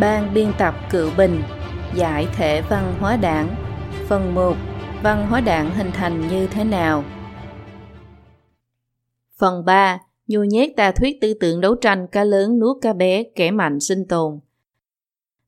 Ban biên tập Cựu Bình Giải thể văn hóa đảng. Phần 1 Văn hóa đảng hình thành như thế nào? Phần 3 Nhu nhét tà thuyết tư tưởng đấu tranh cá lớn nuốt cá bé kẻ mạnh sinh tồn.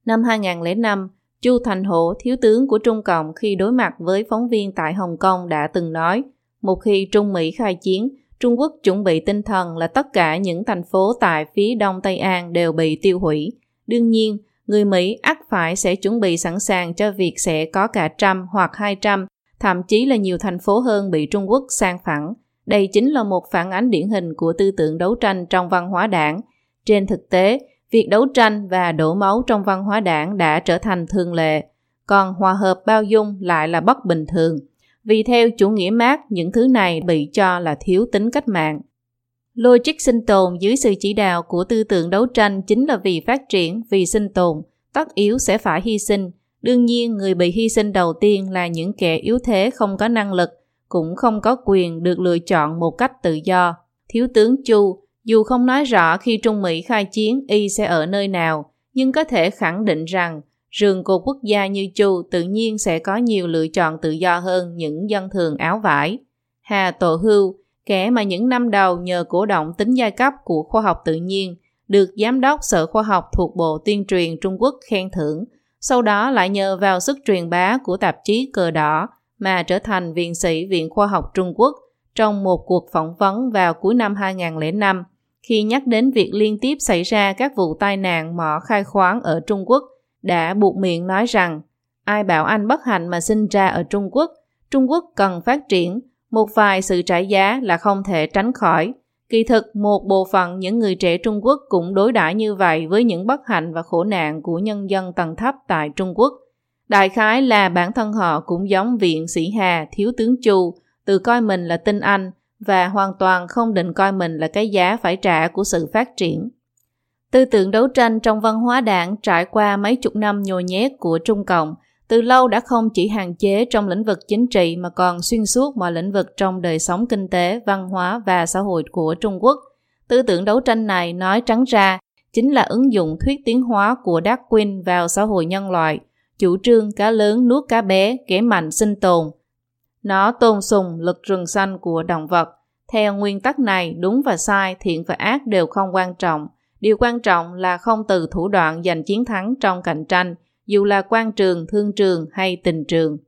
Năm 2005, Chu Thành Hổ, thiếu tướng của Trung Cộng khi đối mặt với phóng viên tại Hồng Kông đã từng nói một khi Trung Mỹ khai chiến, Trung Quốc chuẩn bị tinh thần là tất cả những thành phố tại phía đông Tây An đều bị tiêu hủy. Đương nhiên, người Mỹ ắt phải sẽ chuẩn bị sẵn sàng cho việc sẽ có cả trăm hoặc hai trăm, thậm chí là nhiều thành phố hơn bị Trung Quốc sang phẳng. Đây chính là một phản ánh điển hình của tư tưởng đấu tranh trong văn hóa đảng. Trên thực tế, việc đấu tranh và đổ máu trong văn hóa đảng đã trở thành thường lệ, còn hòa hợp bao dung lại là bất bình thường. Vì theo chủ nghĩa mác, những thứ này bị cho là thiếu tính cách mạng. Logic sinh tồn dưới sự chỉ đạo của tư tưởng đấu tranh chính là vì phát triển, vì sinh tồn, tất yếu sẽ phải hy sinh. Đương nhiên, người bị hy sinh đầu tiên là những kẻ yếu thế không có năng lực, cũng không có quyền được lựa chọn một cách tự do. Thiếu tướng Chu, dù không nói rõ khi Trung Mỹ khai chiến y sẽ ở nơi nào, nhưng có thể khẳng định rằng rừng cột quốc gia như Chu tự nhiên sẽ có nhiều lựa chọn tự do hơn những dân thường áo vải. Hà Tổ Hưu, kẻ mà những năm đầu nhờ cổ động tính giai cấp của khoa học tự nhiên, được Giám đốc Sở Khoa học thuộc Bộ Tuyên truyền Trung Quốc khen thưởng, sau đó lại nhờ vào sức truyền bá của tạp chí Cờ Đỏ mà trở thành viện sĩ Viện Khoa học Trung Quốc trong một cuộc phỏng vấn vào cuối năm 2005 khi nhắc đến việc liên tiếp xảy ra các vụ tai nạn mỏ khai khoáng ở Trung Quốc đã buộc miệng nói rằng ai bảo anh bất hạnh mà sinh ra ở Trung Quốc, Trung Quốc cần phát triển, một vài sự trả giá là không thể tránh khỏi. Kỳ thực, một bộ phận những người trẻ Trung Quốc cũng đối đãi như vậy với những bất hạnh và khổ nạn của nhân dân tầng thấp tại Trung Quốc. Đại khái là bản thân họ cũng giống viện sĩ Hà, thiếu tướng Chu, tự coi mình là tinh anh và hoàn toàn không định coi mình là cái giá phải trả của sự phát triển. Tư tưởng đấu tranh trong văn hóa đảng trải qua mấy chục năm nhồi nhét của Trung Cộng từ lâu đã không chỉ hạn chế trong lĩnh vực chính trị mà còn xuyên suốt mọi lĩnh vực trong đời sống kinh tế, văn hóa và xã hội của Trung Quốc. Tư tưởng đấu tranh này nói trắng ra chính là ứng dụng thuyết tiến hóa của Darwin vào xã hội nhân loại, chủ trương cá lớn nuốt cá bé, kẻ mạnh sinh tồn. Nó tôn sùng lực rừng xanh của động vật. Theo nguyên tắc này, đúng và sai, thiện và ác đều không quan trọng. Điều quan trọng là không từ thủ đoạn giành chiến thắng trong cạnh tranh, dù là quan trường, thương trường hay tình trường.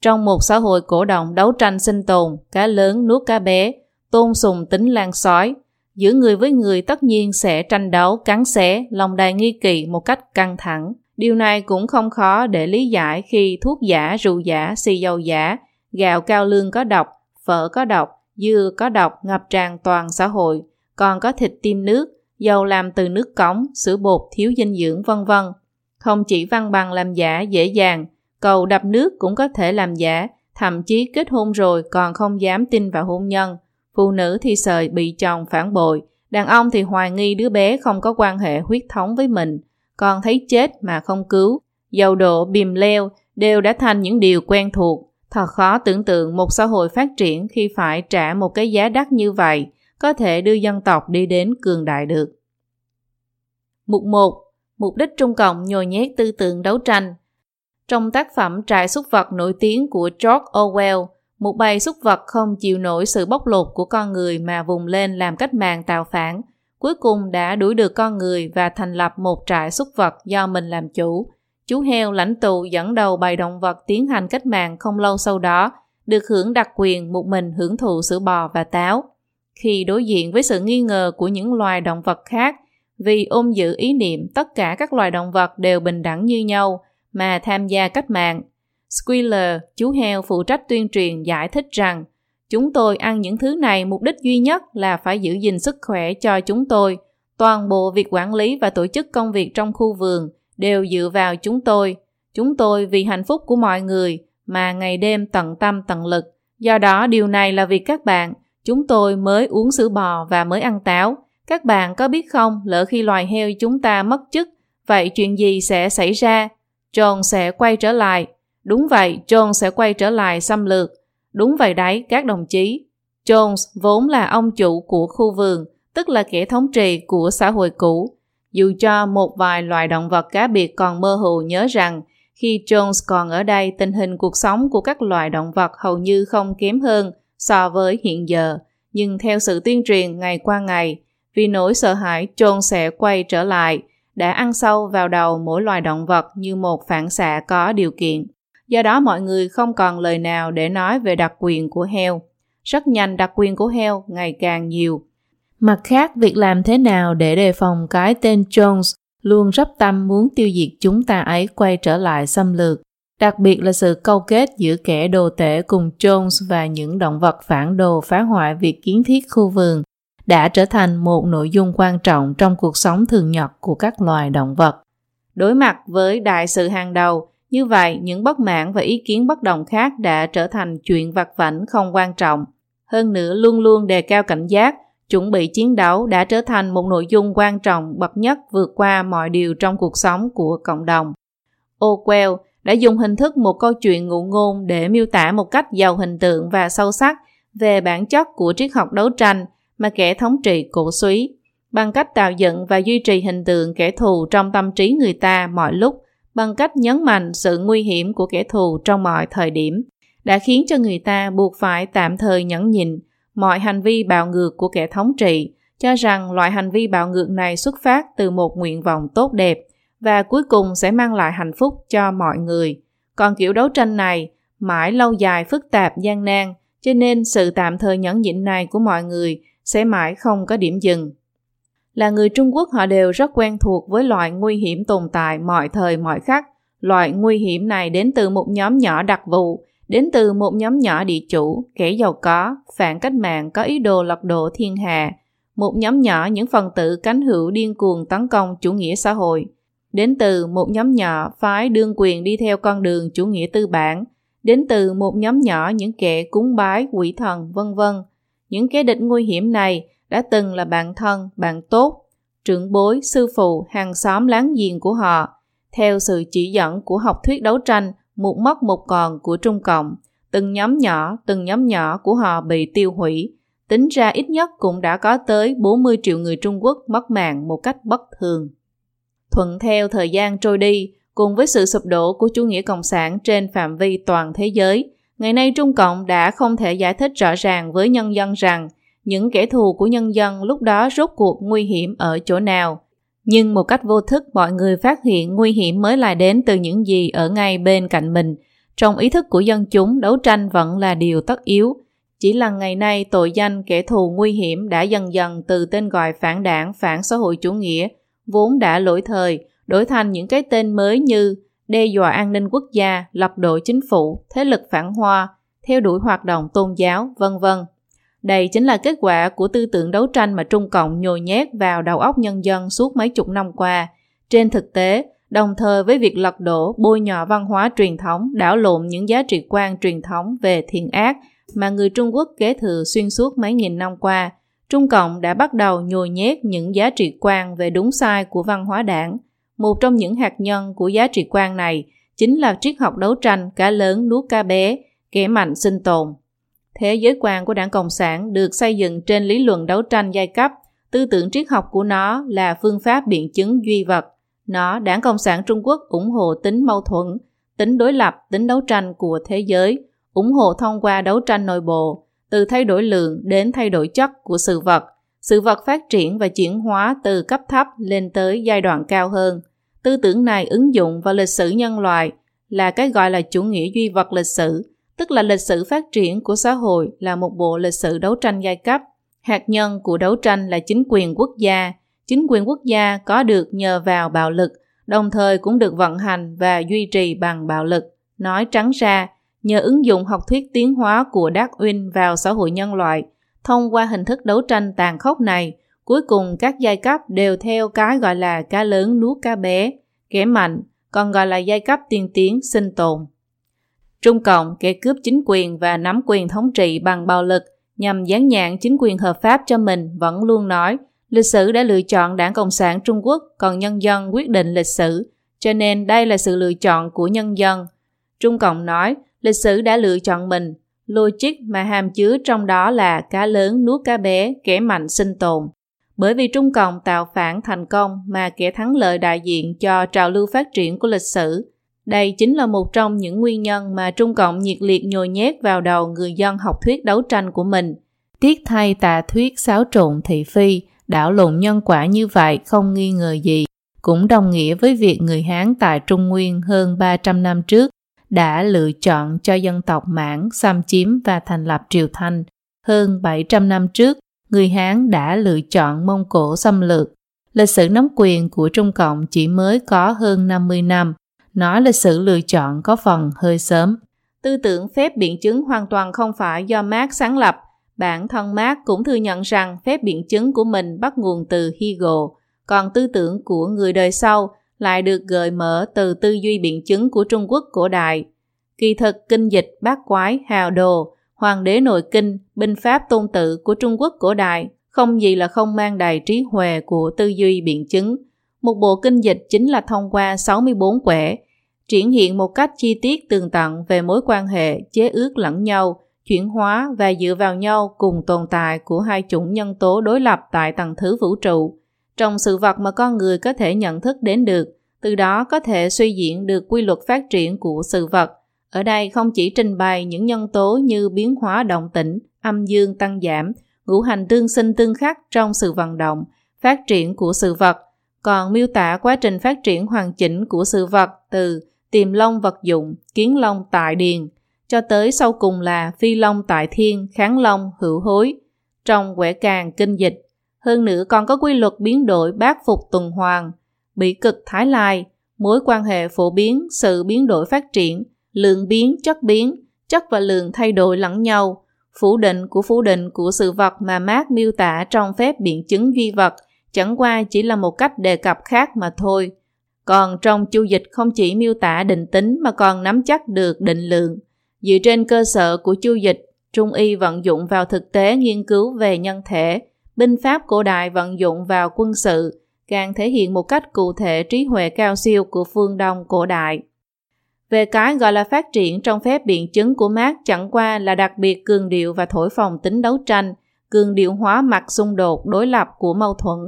Trong một xã hội cổ động đấu tranh sinh tồn, cá lớn nuốt cá bé, tôn sùng tính lan sói, giữa người với người tất nhiên sẽ tranh đấu, cắn xé, lòng đầy nghi kỳ một cách căng thẳng. Điều này cũng không khó để lý giải khi thuốc giả, rượu giả, xì dầu giả, gạo cao lương có độc, phở có độc, dưa có độc ngập tràn toàn xã hội, còn có thịt tiêm nước, dầu làm từ nước cống, sữa bột thiếu dinh dưỡng vân vân. Không chỉ văn bằng làm giả dễ dàng, cầu đập nước cũng có thể làm giả, thậm chí kết hôn rồi còn không dám tin vào hôn nhân. Phụ nữ thì sợ bị chồng phản bội, đàn ông thì hoài nghi đứa bé không có quan hệ huyết thống với mình, còn thấy chết mà không cứu. Dầu độ bìm leo đều đã thành những điều quen thuộc. Thật khó tưởng tượng một xã hội phát triển khi phải trả một cái giá đắt như vậy, có thể đưa dân tộc đi đến cường đại được. Mục 1. Mục đích Trung Cộng nhồi nhét tư tưởng đấu tranh Trong tác phẩm Trại súc vật nổi tiếng của George Orwell, một bầy súc vật không chịu nổi sự bóc lột của con người mà vùng lên làm cách mạng tạo phản, cuối cùng đã đuổi được con người và thành lập một trại súc vật do mình làm chủ. Chú heo lãnh tụ dẫn đầu bầy động vật tiến hành cách mạng không lâu sau đó, được hưởng đặc quyền một mình hưởng thụ sữa bò và táo. Khi đối diện với sự nghi ngờ của những loài động vật khác, vì ôm giữ ý niệm tất cả các loài động vật đều bình đẳng như nhau mà tham gia cách mạng. Squealer, chú heo phụ trách tuyên truyền giải thích rằng chúng tôi ăn những thứ này mục đích duy nhất là phải giữ gìn sức khỏe cho chúng tôi. Toàn bộ việc quản lý và tổ chức công việc trong khu vườn đều dựa vào chúng tôi. Chúng tôi vì hạnh phúc của mọi người mà ngày đêm tận tâm tận lực. Do đó điều này là việc các bạn, chúng tôi mới uống sữa bò và mới ăn táo các bạn có biết không, lỡ khi loài heo chúng ta mất chức, vậy chuyện gì sẽ xảy ra? John sẽ quay trở lại. Đúng vậy, John sẽ quay trở lại xâm lược. Đúng vậy đấy, các đồng chí. Jones vốn là ông chủ của khu vườn, tức là kẻ thống trị của xã hội cũ. Dù cho một vài loài động vật cá biệt còn mơ hồ nhớ rằng khi Jones còn ở đây tình hình cuộc sống của các loài động vật hầu như không kém hơn so với hiện giờ, nhưng theo sự tuyên truyền ngày qua ngày, vì nỗi sợ hãi trôn sẽ quay trở lại, đã ăn sâu vào đầu mỗi loài động vật như một phản xạ có điều kiện. Do đó mọi người không còn lời nào để nói về đặc quyền của heo. Rất nhanh đặc quyền của heo ngày càng nhiều. Mặt khác, việc làm thế nào để đề phòng cái tên Jones luôn rất tâm muốn tiêu diệt chúng ta ấy quay trở lại xâm lược. Đặc biệt là sự câu kết giữa kẻ đồ tể cùng Jones và những động vật phản đồ phá hoại việc kiến thiết khu vườn đã trở thành một nội dung quan trọng trong cuộc sống thường nhật của các loài động vật. Đối mặt với đại sự hàng đầu, như vậy những bất mãn và ý kiến bất đồng khác đã trở thành chuyện vặt vảnh không quan trọng. Hơn nữa luôn luôn đề cao cảnh giác, chuẩn bị chiến đấu đã trở thành một nội dung quan trọng bậc nhất vượt qua mọi điều trong cuộc sống của cộng đồng. Orwell đã dùng hình thức một câu chuyện ngụ ngôn để miêu tả một cách giàu hình tượng và sâu sắc về bản chất của triết học đấu tranh mà kẻ thống trị cổ suý, bằng cách tạo dựng và duy trì hình tượng kẻ thù trong tâm trí người ta mọi lúc, bằng cách nhấn mạnh sự nguy hiểm của kẻ thù trong mọi thời điểm, đã khiến cho người ta buộc phải tạm thời nhẫn nhịn mọi hành vi bạo ngược của kẻ thống trị, cho rằng loại hành vi bạo ngược này xuất phát từ một nguyện vọng tốt đẹp và cuối cùng sẽ mang lại hạnh phúc cho mọi người. Còn kiểu đấu tranh này mãi lâu dài phức tạp gian nan, cho nên sự tạm thời nhẫn nhịn này của mọi người sẽ mãi không có điểm dừng. Là người Trung Quốc họ đều rất quen thuộc với loại nguy hiểm tồn tại mọi thời mọi khắc. Loại nguy hiểm này đến từ một nhóm nhỏ đặc vụ, đến từ một nhóm nhỏ địa chủ, kẻ giàu có, phản cách mạng có ý đồ lật đổ thiên hạ, một nhóm nhỏ những phần tử cánh hữu điên cuồng tấn công chủ nghĩa xã hội, đến từ một nhóm nhỏ phái đương quyền đi theo con đường chủ nghĩa tư bản, đến từ một nhóm nhỏ những kẻ cúng bái quỷ thần vân vân. Những kẻ địch nguy hiểm này đã từng là bạn thân, bạn tốt, trưởng bối, sư phụ, hàng xóm láng giềng của họ. Theo sự chỉ dẫn của học thuyết đấu tranh một mất một còn của Trung Cộng, từng nhóm nhỏ, từng nhóm nhỏ của họ bị tiêu hủy. Tính ra ít nhất cũng đã có tới 40 triệu người Trung Quốc mất mạng một cách bất thường. Thuận theo thời gian trôi đi, cùng với sự sụp đổ của chủ nghĩa cộng sản trên phạm vi toàn thế giới, ngày nay Trung Cộng đã không thể giải thích rõ ràng với nhân dân rằng những kẻ thù của nhân dân lúc đó rốt cuộc nguy hiểm ở chỗ nào. Nhưng một cách vô thức mọi người phát hiện nguy hiểm mới lại đến từ những gì ở ngay bên cạnh mình. Trong ý thức của dân chúng, đấu tranh vẫn là điều tất yếu. Chỉ là ngày nay tội danh kẻ thù nguy hiểm đã dần dần từ tên gọi phản đảng, phản xã hội chủ nghĩa, vốn đã lỗi thời, đổi thành những cái tên mới như đe dọa an ninh quốc gia, lập đổ chính phủ, thế lực phản hoa, theo đuổi hoạt động tôn giáo, vân vân. Đây chính là kết quả của tư tưởng đấu tranh mà Trung Cộng nhồi nhét vào đầu óc nhân dân suốt mấy chục năm qua. Trên thực tế, đồng thời với việc lật đổ, bôi nhọ văn hóa truyền thống, đảo lộn những giá trị quan truyền thống về thiện ác mà người Trung Quốc kế thừa xuyên suốt mấy nghìn năm qua, Trung Cộng đã bắt đầu nhồi nhét những giá trị quan về đúng sai của văn hóa đảng. Một trong những hạt nhân của giá trị quan này chính là triết học đấu tranh cá lớn nuốt cá bé, kẻ mạnh sinh tồn. Thế giới quan của đảng Cộng sản được xây dựng trên lý luận đấu tranh giai cấp, tư tưởng triết học của nó là phương pháp biện chứng duy vật. Nó, đảng Cộng sản Trung Quốc ủng hộ tính mâu thuẫn, tính đối lập, tính đấu tranh của thế giới, ủng hộ thông qua đấu tranh nội bộ, từ thay đổi lượng đến thay đổi chất của sự vật. Sự vật phát triển và chuyển hóa từ cấp thấp lên tới giai đoạn cao hơn. Tư tưởng này ứng dụng vào lịch sử nhân loại là cái gọi là chủ nghĩa duy vật lịch sử, tức là lịch sử phát triển của xã hội là một bộ lịch sử đấu tranh giai cấp. Hạt nhân của đấu tranh là chính quyền quốc gia. Chính quyền quốc gia có được nhờ vào bạo lực, đồng thời cũng được vận hành và duy trì bằng bạo lực. Nói trắng ra, nhờ ứng dụng học thuyết tiến hóa của Darwin vào xã hội nhân loại, thông qua hình thức đấu tranh tàn khốc này, cuối cùng các giai cấp đều theo cái gọi là cá lớn nuốt cá bé, kẻ mạnh, còn gọi là giai cấp tiên tiến sinh tồn. Trung Cộng kẻ cướp chính quyền và nắm quyền thống trị bằng bạo lực nhằm dán nhãn chính quyền hợp pháp cho mình vẫn luôn nói lịch sử đã lựa chọn đảng Cộng sản Trung Quốc còn nhân dân quyết định lịch sử, cho nên đây là sự lựa chọn của nhân dân. Trung Cộng nói lịch sử đã lựa chọn mình, logic mà hàm chứa trong đó là cá lớn nuốt cá bé, kẻ mạnh sinh tồn. Bởi vì Trung Cộng tạo phản thành công mà kẻ thắng lợi đại diện cho trào lưu phát triển của lịch sử. Đây chính là một trong những nguyên nhân mà Trung Cộng nhiệt liệt nhồi nhét vào đầu người dân học thuyết đấu tranh của mình. Tiếc thay tà thuyết xáo trộn thị phi, đảo lộn nhân quả như vậy không nghi ngờ gì, cũng đồng nghĩa với việc người Hán tại Trung Nguyên hơn 300 năm trước đã lựa chọn cho dân tộc Mãn xâm chiếm và thành lập Triều Thanh. Hơn 700 năm trước, người Hán đã lựa chọn Mông Cổ xâm lược. Lịch sử nắm quyền của Trung Cộng chỉ mới có hơn 50 năm, nói lịch sử lựa chọn có phần hơi sớm. Tư tưởng phép biện chứng hoàn toàn không phải do Marx sáng lập. Bản thân Marx cũng thừa nhận rằng phép biện chứng của mình bắt nguồn từ Hegel, còn tư tưởng của người đời sau lại được gợi mở từ tư duy biện chứng của Trung Quốc cổ đại. Kỳ thực kinh dịch bát quái hào đồ, hoàng đế nội kinh, binh pháp tôn tự của Trung Quốc cổ đại không gì là không mang đầy trí huệ của tư duy biện chứng. Một bộ kinh dịch chính là thông qua 64 quẻ, triển hiện một cách chi tiết tường tận về mối quan hệ chế ước lẫn nhau, chuyển hóa và dựa vào nhau cùng tồn tại của hai chủng nhân tố đối lập tại tầng thứ vũ trụ trong sự vật mà con người có thể nhận thức đến được, từ đó có thể suy diễn được quy luật phát triển của sự vật. Ở đây không chỉ trình bày những nhân tố như biến hóa động tĩnh, âm dương tăng giảm, ngũ hành tương sinh tương khắc trong sự vận động, phát triển của sự vật, còn miêu tả quá trình phát triển hoàn chỉnh của sự vật từ tiềm long vật dụng, kiến long tại điền, cho tới sau cùng là phi long tại thiên, kháng long hữu hối. Trong quẻ càng kinh dịch, hơn nữa còn có quy luật biến đổi bát phục tuần hoàn, bị cực thái lai, mối quan hệ phổ biến, sự biến đổi phát triển, lượng biến, chất biến, chất và lượng thay đổi lẫn nhau, phủ định của phủ định của sự vật mà Marx miêu tả trong phép biện chứng duy vật chẳng qua chỉ là một cách đề cập khác mà thôi. Còn trong chu dịch không chỉ miêu tả định tính mà còn nắm chắc được định lượng. Dựa trên cơ sở của chu dịch, Trung y vận dụng vào thực tế nghiên cứu về nhân thể, binh pháp cổ đại vận dụng vào quân sự, càng thể hiện một cách cụ thể trí huệ cao siêu của phương Đông cổ đại. Về cái gọi là phát triển trong phép biện chứng của Marx chẳng qua là đặc biệt cường điệu và thổi phồng tính đấu tranh, cường điệu hóa mặt xung đột đối lập của mâu thuẫn.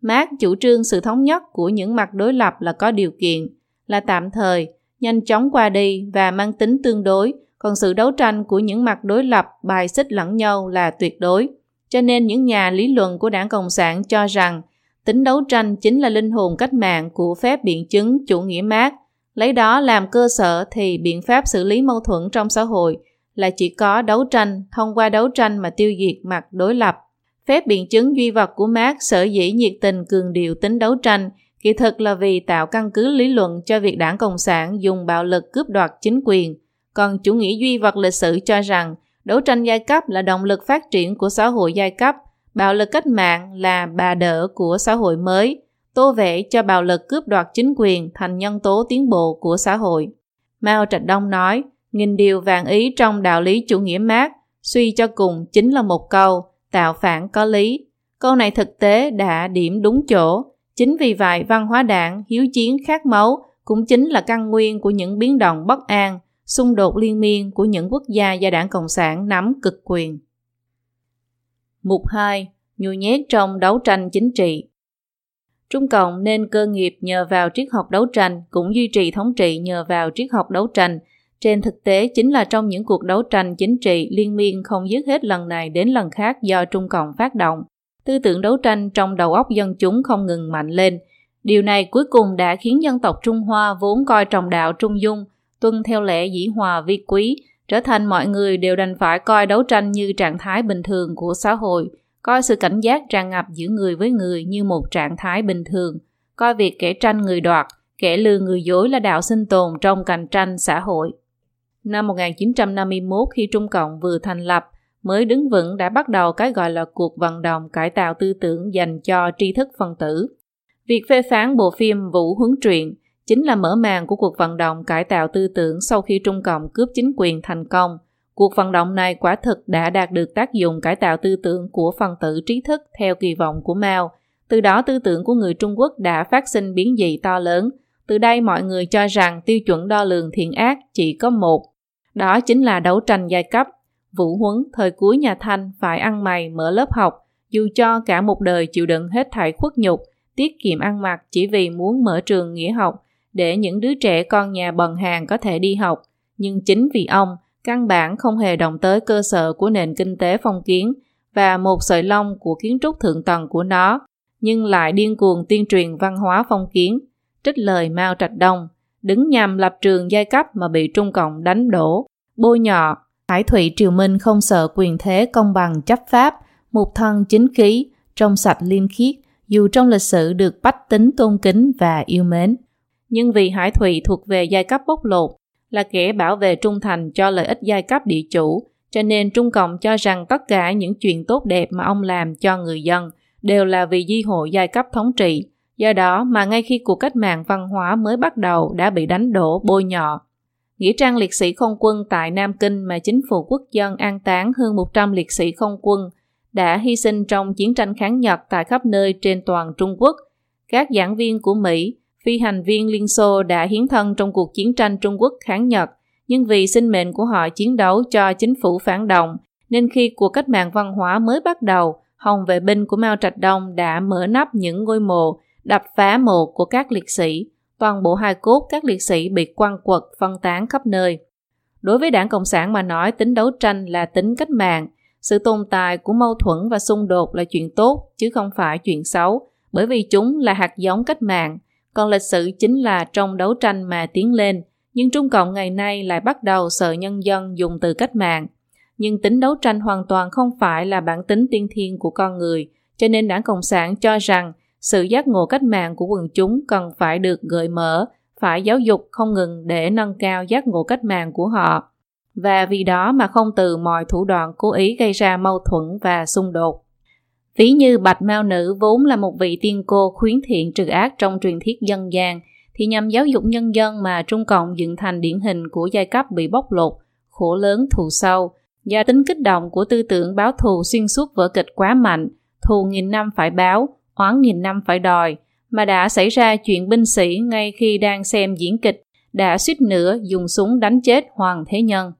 Marx chủ trương sự thống nhất của những mặt đối lập là có điều kiện, là tạm thời, nhanh chóng qua đi và mang tính tương đối, còn sự đấu tranh của những mặt đối lập bài xích lẫn nhau là tuyệt đối. Cho nên những nhà lý luận của đảng Cộng sản cho rằng tính đấu tranh chính là linh hồn cách mạng của phép biện chứng chủ nghĩa Marx Lấy đó làm cơ sở thì biện pháp xử lý mâu thuẫn trong xã hội là chỉ có đấu tranh, thông qua đấu tranh mà tiêu diệt mặt đối lập. Phép biện chứng duy vật của Marx sở dĩ nhiệt tình cường điệu tính đấu tranh kỳ thực là vì tạo căn cứ lý luận cho việc đảng Cộng sản dùng bạo lực cướp đoạt chính quyền. Còn chủ nghĩa duy vật lịch sử cho rằng Đấu tranh giai cấp là động lực phát triển của xã hội giai cấp, bạo lực cách mạng là bà đỡ của xã hội mới, tô vẽ cho bạo lực cướp đoạt chính quyền thành nhân tố tiến bộ của xã hội. Mao Trạch Đông nói, nghìn điều vàng ý trong đạo lý chủ nghĩa Mác, suy cho cùng chính là một câu, tạo phản có lý. Câu này thực tế đã điểm đúng chỗ. Chính vì vậy văn hóa đảng, hiếu chiến khát máu cũng chính là căn nguyên của những biến động bất an, xung đột liên miên của những quốc gia do đảng Cộng sản nắm cực quyền. Mục 2. Nhồi nhét trong đấu tranh chính trị Trung Cộng nên cơ nghiệp nhờ vào triết học đấu tranh cũng duy trì thống trị nhờ vào triết học đấu tranh. Trên thực tế chính là trong những cuộc đấu tranh chính trị liên miên không dứt hết lần này đến lần khác do Trung Cộng phát động. Tư tưởng đấu tranh trong đầu óc dân chúng không ngừng mạnh lên. Điều này cuối cùng đã khiến dân tộc Trung Hoa vốn coi trọng đạo Trung Dung tuân theo lẽ dĩ hòa vi quý, trở thành mọi người đều đành phải coi đấu tranh như trạng thái bình thường của xã hội, coi sự cảnh giác tràn ngập giữa người với người như một trạng thái bình thường, coi việc kẻ tranh người đoạt, kẻ lừa người dối là đạo sinh tồn trong cạnh tranh xã hội. Năm 1951 khi Trung Cộng vừa thành lập, mới đứng vững đã bắt đầu cái gọi là cuộc vận động cải tạo tư tưởng dành cho tri thức phân tử. Việc phê phán bộ phim Vũ Huấn Truyện chính là mở màn của cuộc vận động cải tạo tư tưởng sau khi Trung Cộng cướp chính quyền thành công. Cuộc vận động này quả thực đã đạt được tác dụng cải tạo tư tưởng của phần tử trí thức theo kỳ vọng của Mao. Từ đó tư tưởng của người Trung Quốc đã phát sinh biến dị to lớn. Từ đây mọi người cho rằng tiêu chuẩn đo lường thiện ác chỉ có một. Đó chính là đấu tranh giai cấp. Vũ Huấn thời cuối nhà Thanh phải ăn mày mở lớp học, dù cho cả một đời chịu đựng hết thảy khuất nhục, tiết kiệm ăn mặc chỉ vì muốn mở trường nghĩa học để những đứa trẻ con nhà bần hàng có thể đi học, nhưng chính vì ông căn bản không hề động tới cơ sở của nền kinh tế phong kiến và một sợi lông của kiến trúc thượng tầng của nó, nhưng lại điên cuồng tuyên truyền văn hóa phong kiến, trích lời Mao Trạch Đông, đứng nhằm lập trường giai cấp mà bị Trung Cộng đánh đổ, bôi nhọ. Hải Thụy Triều Minh không sợ quyền thế công bằng chấp pháp, một thân chính khí, trong sạch liêm khiết, dù trong lịch sử được bách tính tôn kính và yêu mến. Nhưng vì Hải Thụy thuộc về giai cấp bóc lột, là kẻ bảo vệ trung thành cho lợi ích giai cấp địa chủ, cho nên Trung Cộng cho rằng tất cả những chuyện tốt đẹp mà ông làm cho người dân đều là vì di hội giai cấp thống trị. Do đó mà ngay khi cuộc cách mạng văn hóa mới bắt đầu đã bị đánh đổ bôi nhọ. Nghĩa trang liệt sĩ không quân tại Nam Kinh mà chính phủ quốc dân an táng hơn 100 liệt sĩ không quân đã hy sinh trong chiến tranh kháng Nhật tại khắp nơi trên toàn Trung Quốc. Các giảng viên của Mỹ, phi hành viên Liên Xô đã hiến thân trong cuộc chiến tranh Trung Quốc kháng Nhật, nhưng vì sinh mệnh của họ chiến đấu cho chính phủ phản động, nên khi cuộc cách mạng văn hóa mới bắt đầu, Hồng vệ binh của Mao Trạch Đông đã mở nắp những ngôi mộ, đập phá mộ của các liệt sĩ. Toàn bộ hai cốt các liệt sĩ bị quăng quật phân tán khắp nơi. Đối với đảng Cộng sản mà nói tính đấu tranh là tính cách mạng, sự tồn tại của mâu thuẫn và xung đột là chuyện tốt chứ không phải chuyện xấu, bởi vì chúng là hạt giống cách mạng, còn lịch sử chính là trong đấu tranh mà tiến lên. Nhưng Trung Cộng ngày nay lại bắt đầu sợ nhân dân dùng từ cách mạng. Nhưng tính đấu tranh hoàn toàn không phải là bản tính tiên thiên của con người, cho nên đảng Cộng sản cho rằng sự giác ngộ cách mạng của quần chúng cần phải được gợi mở, phải giáo dục không ngừng để nâng cao giác ngộ cách mạng của họ và vì đó mà không từ mọi thủ đoạn cố ý gây ra mâu thuẫn và xung đột. Ví như Bạch Mao Nữ vốn là một vị tiên cô khuyến thiện trừ ác trong truyền thuyết dân gian, thì nhằm giáo dục nhân dân mà Trung Cộng dựng thành điển hình của giai cấp bị bóc lột, khổ lớn thù sâu, do tính kích động của tư tưởng báo thù xuyên suốt vở kịch quá mạnh, thù nghìn năm phải báo, oán nghìn năm phải đòi, mà đã xảy ra chuyện binh sĩ ngay khi đang xem diễn kịch, đã suýt nữa dùng súng đánh chết Hoàng Thế Nhân.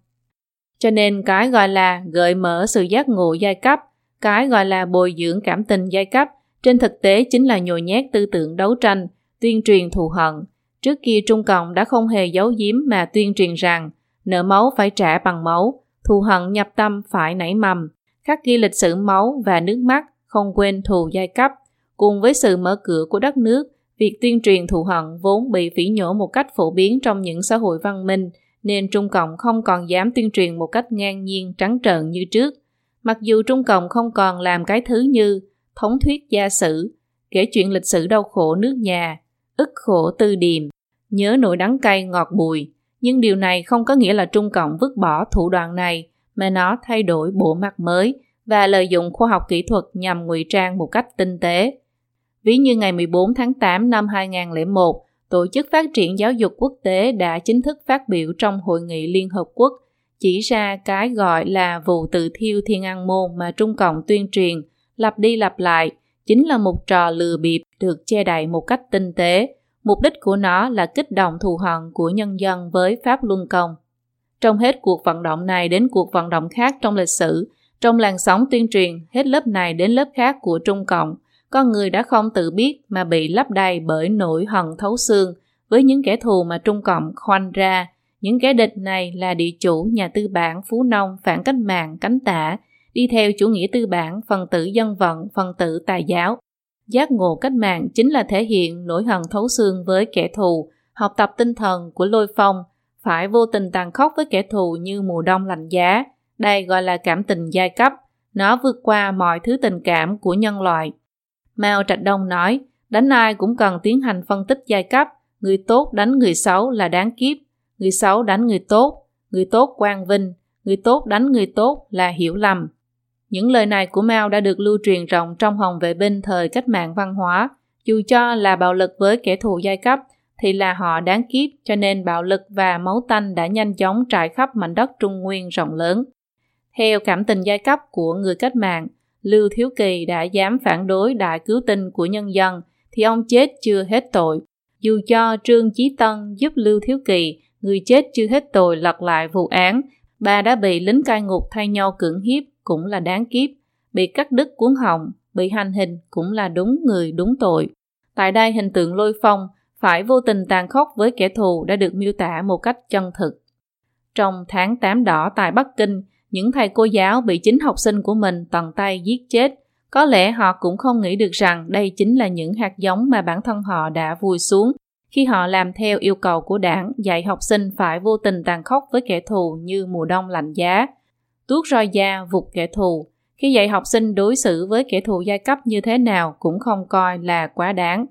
Cho nên cái gọi là gợi mở sự giác ngộ giai cấp, cái gọi là bồi dưỡng cảm tình giai cấp, trên thực tế chính là nhồi nhét tư tưởng đấu tranh, tuyên truyền thù hận. Trước kia Trung Cộng đã không hề giấu giếm mà tuyên truyền rằng nợ máu phải trả bằng máu, thù hận nhập tâm phải nảy mầm, khắc ghi lịch sử máu và nước mắt, không quên thù giai cấp. Cùng với sự mở cửa của đất nước, việc tuyên truyền thù hận vốn bị phỉ nhổ một cách phổ biến trong những xã hội văn minh, nên Trung Cộng không còn dám tuyên truyền một cách ngang nhiên trắng trợn như trước. Mặc dù Trung Cộng không còn làm cái thứ như thống thuyết gia sử, kể chuyện lịch sử đau khổ nước nhà, ức khổ tư điềm, nhớ nỗi đắng cay ngọt bùi, nhưng điều này không có nghĩa là Trung Cộng vứt bỏ thủ đoạn này, mà nó thay đổi bộ mặt mới và lợi dụng khoa học kỹ thuật nhằm ngụy trang một cách tinh tế. Ví như ngày 14 tháng 8 năm 2001, Tổ chức Phát triển Giáo dục Quốc tế đã chính thức phát biểu trong Hội nghị Liên Hợp Quốc chỉ ra cái gọi là vụ tự thiêu thiên an môn mà Trung Cộng tuyên truyền lặp đi lặp lại chính là một trò lừa bịp được che đậy một cách tinh tế. Mục đích của nó là kích động thù hận của nhân dân với Pháp Luân Công. Trong hết cuộc vận động này đến cuộc vận động khác trong lịch sử, trong làn sóng tuyên truyền hết lớp này đến lớp khác của Trung Cộng, con người đã không tự biết mà bị lấp đầy bởi nỗi hận thấu xương với những kẻ thù mà Trung Cộng khoanh ra. Những kẻ địch này là địa chủ, nhà tư bản, phú nông, phản cách mạng, cánh tả, đi theo chủ nghĩa tư bản, phần tử dân vận, phần tử tài giáo. Giác ngộ cách mạng chính là thể hiện nỗi hận thấu xương với kẻ thù, học tập tinh thần của lôi phong, phải vô tình tàn khốc với kẻ thù như mùa đông lạnh giá. Đây gọi là cảm tình giai cấp, nó vượt qua mọi thứ tình cảm của nhân loại. Mao Trạch Đông nói, đánh ai cũng cần tiến hành phân tích giai cấp, người tốt đánh người xấu là đáng kiếp, người xấu đánh người tốt, người tốt quang vinh, người tốt đánh người tốt là hiểu lầm. Những lời này của Mao đã được lưu truyền rộng trong hồng vệ binh thời cách mạng văn hóa, dù cho là bạo lực với kẻ thù giai cấp thì là họ đáng kiếp cho nên bạo lực và máu tanh đã nhanh chóng trải khắp mảnh đất Trung Nguyên rộng lớn. Theo cảm tình giai cấp của người cách mạng, Lưu Thiếu Kỳ đã dám phản đối đại cứu tinh của nhân dân thì ông chết chưa hết tội. Dù cho Trương Chí Tân giúp Lưu Thiếu Kỳ, người chết chưa hết tội lật lại vụ án, bà đã bị lính cai ngục thay nhau cưỡng hiếp cũng là đáng kiếp, bị cắt đứt cuốn họng, bị hành hình cũng là đúng người đúng tội. Tại đây hình tượng lôi phong phải vô tình tàn khốc với kẻ thù đã được miêu tả một cách chân thực. Trong tháng 8 đỏ tại Bắc Kinh, những thầy cô giáo bị chính học sinh của mình tận tay giết chết. Có lẽ họ cũng không nghĩ được rằng đây chính là những hạt giống mà bản thân họ đã vùi xuống khi họ làm theo yêu cầu của đảng dạy học sinh phải vô tình tàn khốc với kẻ thù như mùa đông lạnh giá, tuốt roi da vụt kẻ thù. Khi dạy học sinh đối xử với kẻ thù giai cấp như thế nào cũng không coi là quá đáng.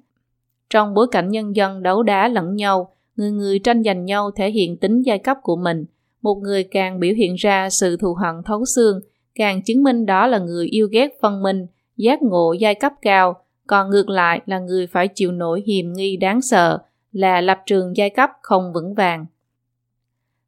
Trong bối cảnh nhân dân đấu đá lẫn nhau, người người tranh giành nhau thể hiện tính giai cấp của mình. Một người càng biểu hiện ra sự thù hận thấu xương, càng chứng minh đó là người yêu ghét phân minh, giác ngộ giai cấp cao, còn ngược lại là người phải chịu nổi hiềm nghi đáng sợ, là lập trường giai cấp không vững vàng.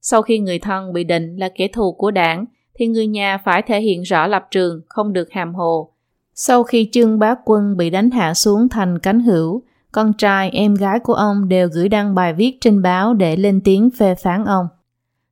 Sau khi người thân bị định là kẻ thù của đảng, thì người nhà phải thể hiện rõ lập trường, không được hàm hồ. Sau khi Trương Bá Quân bị đánh hạ xuống thành cánh hữu, con trai, em gái của ông đều gửi đăng bài viết trên báo để lên tiếng phê phán ông.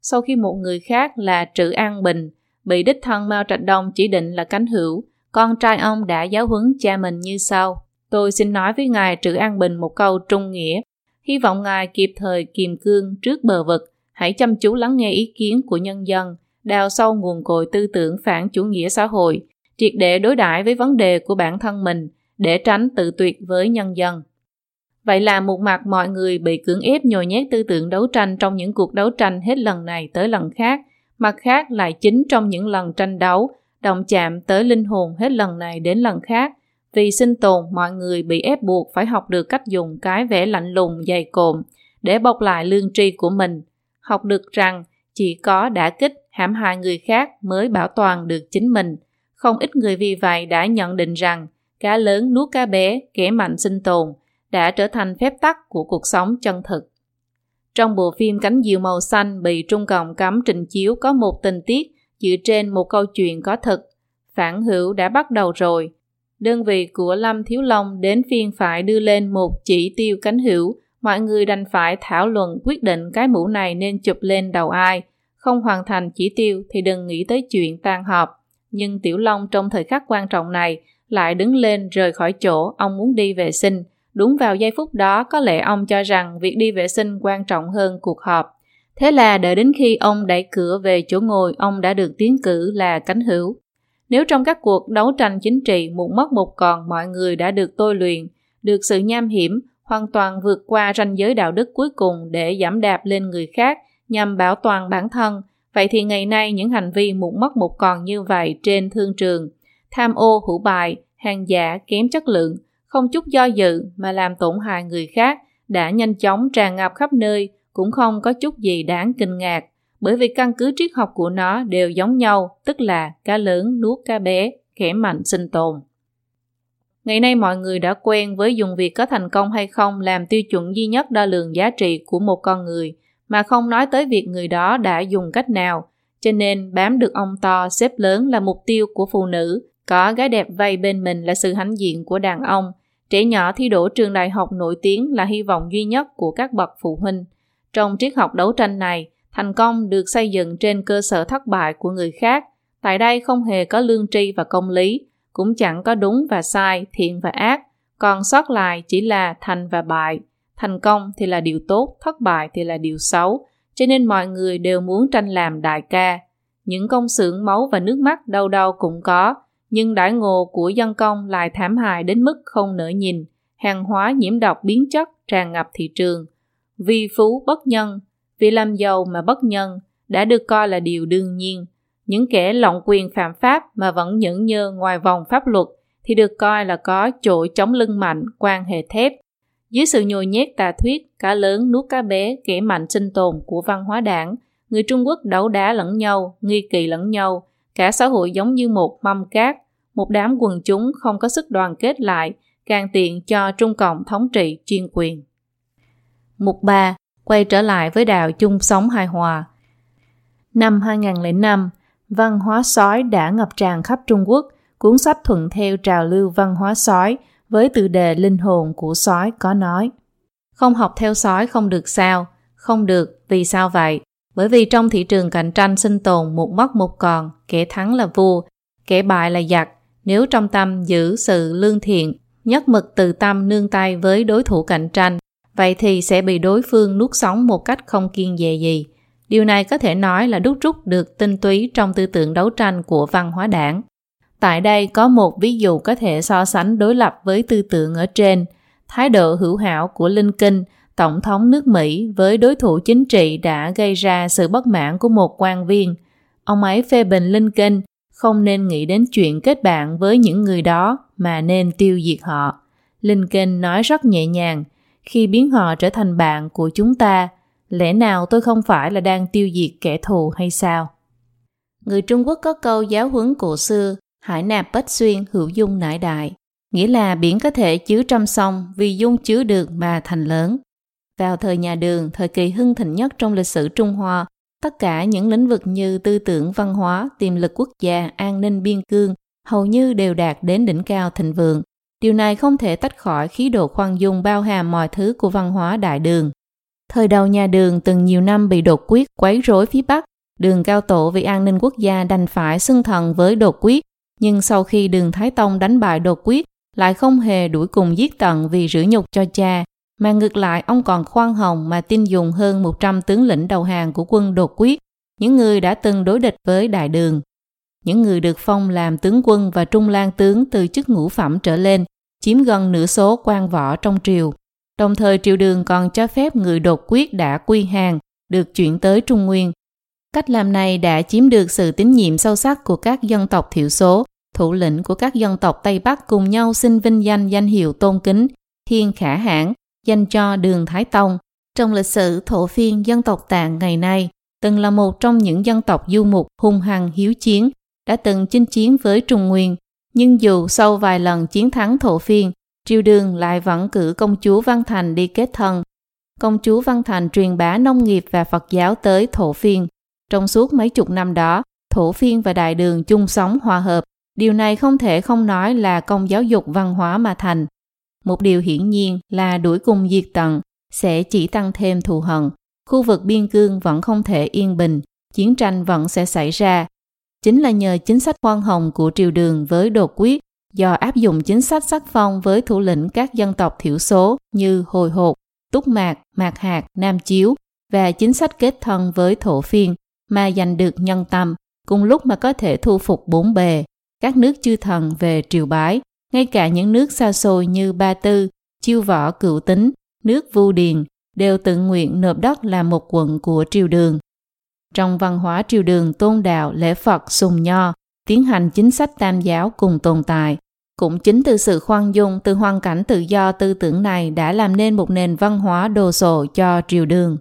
Sau khi một người khác là Trữ An Bình bị đích thân Mao Trạch Đông chỉ định là cánh hữu, con trai ông đã giáo huấn cha mình như sau. Tôi xin nói với ngài Trữ An Bình một câu trung nghĩa. Hy vọng ngài kịp thời kiềm cương trước bờ vực, hãy chăm chú lắng nghe ý kiến của nhân dân, đào sâu nguồn cội tư tưởng phản chủ nghĩa xã hội, triệt để đối đãi với vấn đề của bản thân mình để tránh tự tuyệt với nhân dân. Vậy là một mặt mọi người bị cưỡng ép nhồi nhét tư tưởng đấu tranh trong những cuộc đấu tranh hết lần này tới lần khác, mặt khác lại chính trong những lần tranh đấu, động chạm tới linh hồn hết lần này đến lần khác. Vì sinh tồn, mọi người bị ép buộc phải học được cách dùng cái vẻ lạnh lùng dày cộm để bọc lại lương tri của mình. Học được rằng chỉ có đã kích, hãm hại người khác mới bảo toàn được chính mình. Không ít người vì vậy đã nhận định rằng cá lớn nuốt cá bé, kẻ mạnh sinh tồn, đã trở thành phép tắc của cuộc sống chân thực. Trong bộ phim Cánh diều màu xanh bị Trung Cộng cấm trình chiếu có một tình tiết dựa trên một câu chuyện có thật. Phản hữu đã bắt đầu rồi. Đơn vị của Lâm Thiếu Long đến phiên phải đưa lên một chỉ tiêu cánh hữu, mọi người đành phải thảo luận quyết định cái mũ này nên chụp lên đầu ai. Không hoàn thành chỉ tiêu thì đừng nghĩ tới chuyện tan họp. Nhưng Tiểu Long trong thời khắc quan trọng này lại đứng lên rời khỏi chỗ ông muốn đi vệ sinh. Đúng vào giây phút đó có lẽ ông cho rằng việc đi vệ sinh quan trọng hơn cuộc họp. Thế là đợi đến khi ông đẩy cửa về chỗ ngồi, ông đã được tiến cử là cánh hữu. Nếu trong các cuộc đấu tranh chính trị một mất một còn mọi người đã được tôi luyện, được sự nham hiểm, hoàn toàn vượt qua ranh giới đạo đức cuối cùng để giảm đạp lên người khác nhằm bảo toàn bản thân, vậy thì ngày nay những hành vi một mất một còn như vậy trên thương trường, tham ô hữu bài, hàng giả kém chất lượng, không chút do dự mà làm tổn hại người khác đã nhanh chóng tràn ngập khắp nơi cũng không có chút gì đáng kinh ngạc bởi vì căn cứ triết học của nó đều giống nhau tức là cá lớn nuốt cá bé khỏe mạnh sinh tồn. Ngày nay mọi người đã quen với dùng việc có thành công hay không làm tiêu chuẩn duy nhất đo lường giá trị của một con người mà không nói tới việc người đó đã dùng cách nào. Cho nên bám được ông to xếp lớn là mục tiêu của phụ nữ. Có gái đẹp vây bên mình là sự hãnh diện của đàn ông. Trẻ nhỏ thi đỗ trường đại học nổi tiếng là hy vọng duy nhất của các bậc phụ huynh. Trong triết học đấu tranh này, thành công được xây dựng trên cơ sở thất bại của người khác. Tại đây không hề có lương tri và công lý, cũng chẳng có đúng và sai, thiện và ác, còn sót lại chỉ là thành và bại. Thành công thì là điều tốt, thất bại thì là điều xấu, cho nên mọi người đều muốn tranh làm đại ca. Những công xưởng máu và nước mắt đâu đâu cũng có, nhưng đãi ngộ của dân công lại thảm hại đến mức không nỡ nhìn, hàng hóa nhiễm độc biến chất tràn ngập thị trường. vi phú bất nhân, vì làm giàu mà bất nhân đã được coi là điều đương nhiên. Những kẻ lộng quyền phạm pháp mà vẫn nhẫn nhơ ngoài vòng pháp luật thì được coi là có chỗ chống lưng mạnh, quan hệ thép. Dưới sự nhồi nhét tà thuyết, cá lớn nuốt cá bé, kẻ mạnh sinh tồn của văn hóa đảng, người Trung Quốc đấu đá lẫn nhau, nghi kỳ lẫn nhau, Cả xã hội giống như một mâm cát, một đám quần chúng không có sức đoàn kết lại, càng tiện cho Trung Cộng thống trị chuyên quyền. Mục 3. Quay trở lại với đạo chung sống hài hòa. Năm 2005, văn hóa sói đã ngập tràn khắp Trung Quốc, cuốn sách thuận theo trào lưu văn hóa sói với tự đề linh hồn của sói có nói. Không học theo sói không được sao, không được, vì sao vậy? Bởi vì trong thị trường cạnh tranh sinh tồn một mất một còn, kẻ thắng là vua, kẻ bại là giặc. nếu trong tâm giữ sự lương thiện, nhất mực từ tâm nương tay với đối thủ cạnh tranh, vậy thì sẽ bị đối phương nuốt sống một cách không kiên dè gì. Điều này có thể nói là đúc rút được tinh túy trong tư tưởng đấu tranh của văn hóa đảng. Tại đây có một ví dụ có thể so sánh đối lập với tư tưởng ở trên. Thái độ hữu hảo của Lincoln, Tổng thống nước Mỹ với đối thủ chính trị đã gây ra sự bất mãn của một quan viên. Ông ấy phê bình Lincoln không nên nghĩ đến chuyện kết bạn với những người đó mà nên tiêu diệt họ. Lincoln nói rất nhẹ nhàng, khi biến họ trở thành bạn của chúng ta, lẽ nào tôi không phải là đang tiêu diệt kẻ thù hay sao? Người Trung Quốc có câu giáo huấn cổ xưa, hải nạp bách xuyên hữu dung nải đại, nghĩa là biển có thể chứa trăm sông vì dung chứa được mà thành lớn. Vào thời nhà Đường, thời kỳ hưng thịnh nhất trong lịch sử Trung Hoa, tất cả những lĩnh vực như tư tưởng văn hóa, tiềm lực quốc gia, an ninh biên cương hầu như đều đạt đến đỉnh cao thịnh vượng. Điều này không thể tách khỏi khí độ khoan dung bao hàm mọi thứ của văn hóa đại đường. Thời đầu nhà đường từng nhiều năm bị đột quyết quấy rối phía Bắc, đường cao tổ vì an ninh quốc gia đành phải xưng thần với đột quyết, nhưng sau khi đường Thái Tông đánh bại đột quyết, lại không hề đuổi cùng giết tận vì rửa nhục cho cha, mà ngược lại ông còn khoan hồng mà tin dùng hơn 100 tướng lĩnh đầu hàng của quân đột quyết, những người đã từng đối địch với đại đường. Những người được phong làm tướng quân và trung lang tướng từ chức ngũ phẩm trở lên, chiếm gần nửa số quan võ trong triều. Đồng thời triều đường còn cho phép người đột quyết đã quy hàng được chuyển tới Trung Nguyên. Cách làm này đã chiếm được sự tín nhiệm sâu sắc của các dân tộc thiểu số, thủ lĩnh của các dân tộc Tây Bắc cùng nhau xin vinh danh danh hiệu tôn kính Thiên Khả Hãn dành cho Đường Thái Tông. Trong lịch sử thổ phiên dân tộc Tạng ngày nay, từng là một trong những dân tộc du mục hung hăng hiếu chiến, đã từng chinh chiến với Trung Nguyên. Nhưng dù sau vài lần chiến thắng thổ phiên, triều đường lại vẫn cử công chúa Văn Thành đi kết thân. Công chúa Văn Thành truyền bá nông nghiệp và Phật giáo tới thổ phiên. Trong suốt mấy chục năm đó, thổ phiên và đại đường chung sống hòa hợp. Điều này không thể không nói là công giáo dục văn hóa mà thành. Một điều hiển nhiên là đuổi cùng diệt tận sẽ chỉ tăng thêm thù hận. Khu vực biên cương vẫn không thể yên bình, chiến tranh vẫn sẽ xảy ra. Chính là nhờ chính sách khoan hồng của triều đường với đột quyết do áp dụng chính sách sắc phong với thủ lĩnh các dân tộc thiểu số như Hồi Hột, Túc Mạc, Mạc Hạt, Nam Chiếu và chính sách kết thân với thổ phiên mà giành được nhân tâm, cùng lúc mà có thể thu phục bốn bề, các nước chư thần về triều bái, ngay cả những nước xa xôi như Ba Tư, Chiêu Võ Cựu Tính, nước Vu Điền đều tự nguyện nộp đất làm một quận của triều đường. Trong văn hóa triều đường tôn đạo lễ Phật sùng nho, tiến hành chính sách tam giáo cùng tồn tại. Cũng chính từ sự khoan dung, từ hoàn cảnh tự do tư tưởng này đã làm nên một nền văn hóa đồ sộ cho triều đường.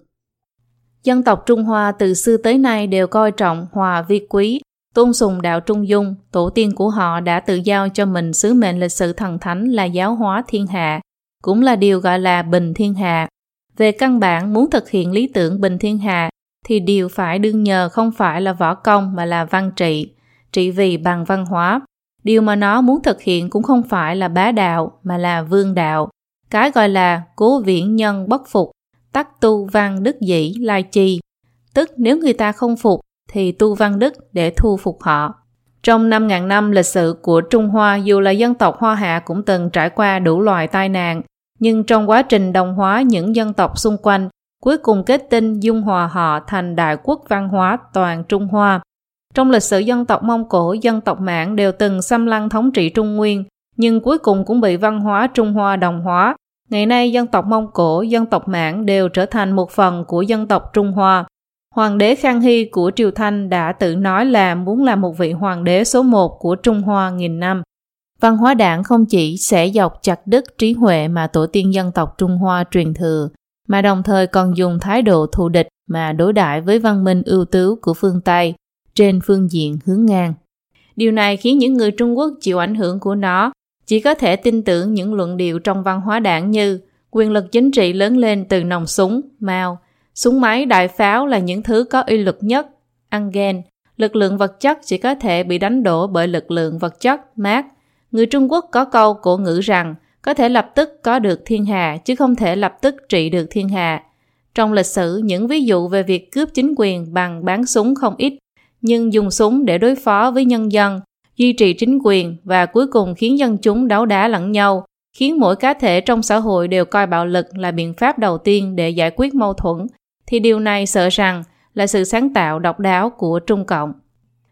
Dân tộc Trung Hoa từ xưa tới nay đều coi trọng hòa vi quý, tôn sùng đạo trung dung, tổ tiên của họ đã tự giao cho mình sứ mệnh lịch sử thần thánh là giáo hóa thiên hạ, cũng là điều gọi là bình thiên hạ. Về căn bản muốn thực hiện lý tưởng bình thiên hạ thì điều phải đương nhờ không phải là võ công mà là văn trị, trị vì bằng văn hóa. Điều mà nó muốn thực hiện cũng không phải là bá đạo mà là vương đạo. Cái gọi là cố viễn nhân bất phục, tắc tu văn đức dĩ lai chi. Tức nếu người ta không phục thì tu văn đức để thu phục họ. Trong 5.000 năm lịch sử của Trung Hoa, dù là dân tộc Hoa Hạ cũng từng trải qua đủ loại tai nạn, nhưng trong quá trình đồng hóa những dân tộc xung quanh, cuối cùng kết tinh dung hòa họ thành đại quốc văn hóa toàn Trung Hoa. Trong lịch sử dân tộc Mông Cổ, dân tộc Mãn đều từng xâm lăng thống trị Trung Nguyên, nhưng cuối cùng cũng bị văn hóa Trung Hoa đồng hóa. Ngày nay, dân tộc Mông Cổ, dân tộc Mãn đều trở thành một phần của dân tộc Trung Hoa. Hoàng đế Khang Hy của Triều Thanh đã tự nói là muốn là một vị hoàng đế số một của Trung Hoa nghìn năm. Văn hóa đảng không chỉ sẽ dọc chặt đứt trí huệ mà tổ tiên dân tộc Trung Hoa truyền thừa, mà đồng thời còn dùng thái độ thù địch mà đối đãi với văn minh ưu tú của phương Tây trên phương diện hướng ngang. Điều này khiến những người Trung Quốc chịu ảnh hưởng của nó chỉ có thể tin tưởng những luận điệu trong văn hóa đảng như quyền lực chính trị lớn lên từ nòng súng, mao, súng máy đại pháo là những thứ có uy lực nhất, ăn ghen, lực lượng vật chất chỉ có thể bị đánh đổ bởi lực lượng vật chất, mát. Người Trung Quốc có câu cổ ngữ rằng có thể lập tức có được thiên hạ chứ không thể lập tức trị được thiên hạ. Trong lịch sử, những ví dụ về việc cướp chính quyền bằng bán súng không ít, nhưng dùng súng để đối phó với nhân dân, duy trì chính quyền và cuối cùng khiến dân chúng đấu đá lẫn nhau, khiến mỗi cá thể trong xã hội đều coi bạo lực là biện pháp đầu tiên để giải quyết mâu thuẫn, thì điều này sợ rằng là sự sáng tạo độc đáo của Trung Cộng.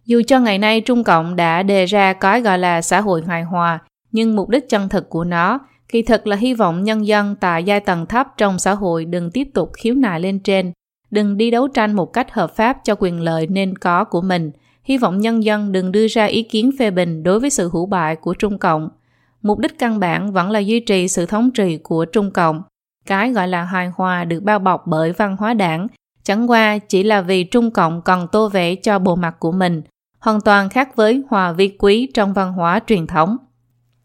Dù cho ngày nay Trung Cộng đã đề ra cái gọi là xã hội hài hòa, nhưng mục đích chân thực của nó kỳ thực là hy vọng nhân dân tại giai tầng thấp trong xã hội đừng tiếp tục khiếu nại lên trên, đừng đi đấu tranh một cách hợp pháp cho quyền lợi nên có của mình. Hy vọng nhân dân đừng đưa ra ý kiến phê bình đối với sự hữu bại của Trung Cộng. Mục đích căn bản vẫn là duy trì sự thống trị của Trung Cộng. Cái gọi là hài hòa được bao bọc bởi văn hóa đảng, chẳng qua chỉ là vì Trung Cộng còn tô vẽ cho bộ mặt của mình, hoàn toàn khác với hòa vi quý trong văn hóa truyền thống.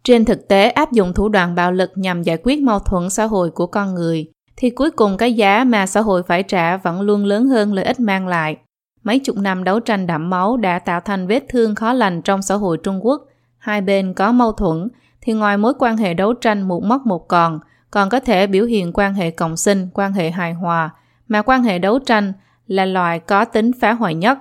Trên thực tế, áp dụng thủ đoạn bạo lực nhằm giải quyết mâu thuẫn xã hội của con người, thì cuối cùng cái giá mà xã hội phải trả vẫn luôn lớn hơn lợi ích mang lại. Mấy chục năm đấu tranh đẫm máu đã tạo thành vết thương khó lành trong xã hội Trung Quốc. Hai bên có mâu thuẫn, thì ngoài mối quan hệ đấu tranh một mất một còn, còn có thể biểu hiện quan hệ cộng sinh, quan hệ hài hòa, mà quan hệ đấu tranh là loại có tính phá hoại nhất.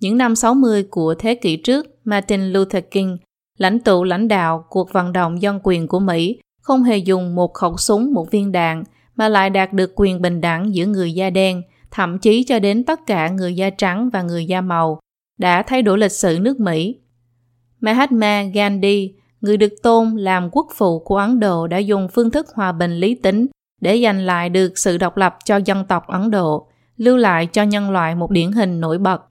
Những năm 60 của thế kỷ trước, Martin Luther King lãnh tụ lãnh đạo cuộc vận động dân quyền của Mỹ không hề dùng một khẩu súng, một viên đạn, mà lại đạt được quyền bình đẳng giữa người da đen, thậm chí cho đến tất cả người da trắng và người da màu, đã thay đổi lịch sử nước Mỹ. Mahatma Gandhi, người được tôn làm quốc phụ của Ấn Độ đã dùng phương thức hòa bình lý tính để giành lại được sự độc lập cho dân tộc Ấn Độ, lưu lại cho nhân loại một điển hình nổi bật.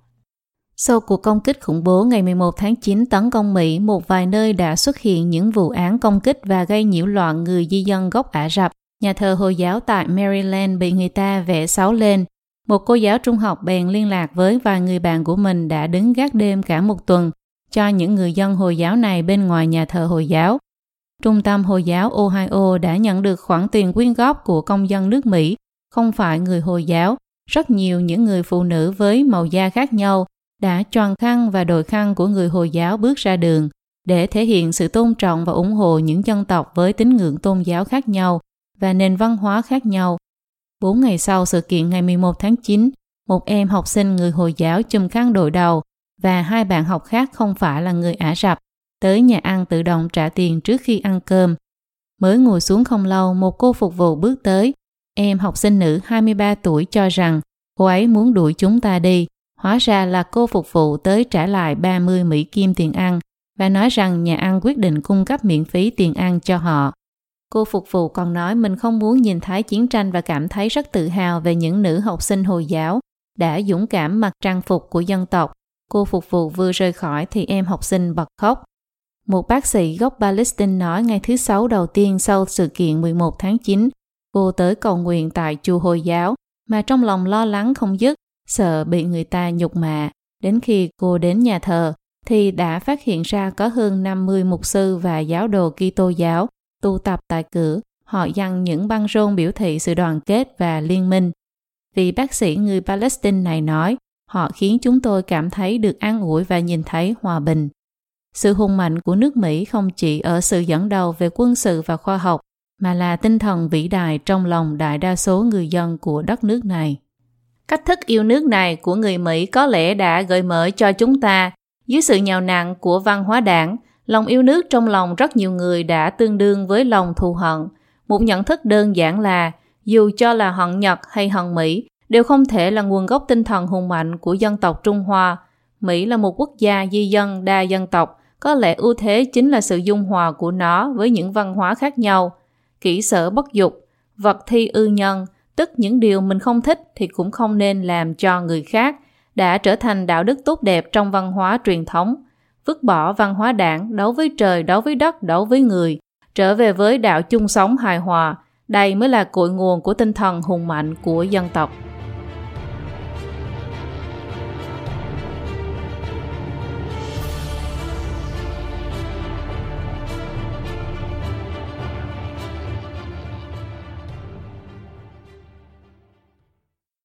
Sau cuộc công kích khủng bố ngày 11 tháng 9 tấn công Mỹ, một vài nơi đã xuất hiện những vụ án công kích và gây nhiễu loạn người di dân gốc Ả Rập. Nhà thờ Hồi giáo tại Maryland bị người ta vẽ sáu lên. Một cô giáo trung học bèn liên lạc với vài người bạn của mình đã đứng gác đêm cả một tuần cho những người dân Hồi giáo này bên ngoài nhà thờ Hồi giáo. Trung tâm Hồi giáo Ohio đã nhận được khoản tiền quyên góp của công dân nước Mỹ, không phải người Hồi giáo. Rất nhiều những người phụ nữ với màu da khác nhau đã choàng khăn và đội khăn của người Hồi giáo bước ra đường để thể hiện sự tôn trọng và ủng hộ những dân tộc với tín ngưỡng tôn giáo khác nhau và nền văn hóa khác nhau. Bốn ngày sau sự kiện ngày 11 tháng 9, một em học sinh người Hồi giáo chùm khăn đội đầu và hai bạn học khác không phải là người Ả Rập tới nhà ăn tự động trả tiền trước khi ăn cơm. Mới ngồi xuống không lâu, một cô phục vụ bước tới. Em học sinh nữ 23 tuổi cho rằng cô ấy muốn đuổi chúng ta đi Hóa ra là cô phục vụ tới trả lại 30 Mỹ Kim tiền ăn và nói rằng nhà ăn quyết định cung cấp miễn phí tiền ăn cho họ. Cô phục vụ còn nói mình không muốn nhìn thấy chiến tranh và cảm thấy rất tự hào về những nữ học sinh Hồi giáo đã dũng cảm mặc trang phục của dân tộc. Cô phục vụ vừa rời khỏi thì em học sinh bật khóc. Một bác sĩ gốc Palestine nói ngày thứ Sáu đầu tiên sau sự kiện 11 tháng 9, cô tới cầu nguyện tại chùa Hồi giáo mà trong lòng lo lắng không dứt sợ bị người ta nhục mạ. Đến khi cô đến nhà thờ, thì đã phát hiện ra có hơn 50 mục sư và giáo đồ Kitô giáo tụ tập tại cửa. Họ dăng những băng rôn biểu thị sự đoàn kết và liên minh. Vì bác sĩ người Palestine này nói, họ khiến chúng tôi cảm thấy được an ủi và nhìn thấy hòa bình. Sự hùng mạnh của nước Mỹ không chỉ ở sự dẫn đầu về quân sự và khoa học, mà là tinh thần vĩ đại trong lòng đại đa số người dân của đất nước này. Cách thức yêu nước này của người Mỹ có lẽ đã gợi mở cho chúng ta, dưới sự nhào nặng của văn hóa đảng, lòng yêu nước trong lòng rất nhiều người đã tương đương với lòng thù hận. Một nhận thức đơn giản là, dù cho là hận Nhật hay hận Mỹ, đều không thể là nguồn gốc tinh thần hùng mạnh của dân tộc Trung Hoa. Mỹ là một quốc gia di dân đa dân tộc, có lẽ ưu thế chính là sự dung hòa của nó với những văn hóa khác nhau. Kỹ sở bất dục, vật thi ư nhân, tức những điều mình không thích thì cũng không nên làm cho người khác, đã trở thành đạo đức tốt đẹp trong văn hóa truyền thống. Vứt bỏ văn hóa đảng, đấu với trời, đấu với đất, đấu với người, trở về với đạo chung sống hài hòa, đây mới là cội nguồn của tinh thần hùng mạnh của dân tộc.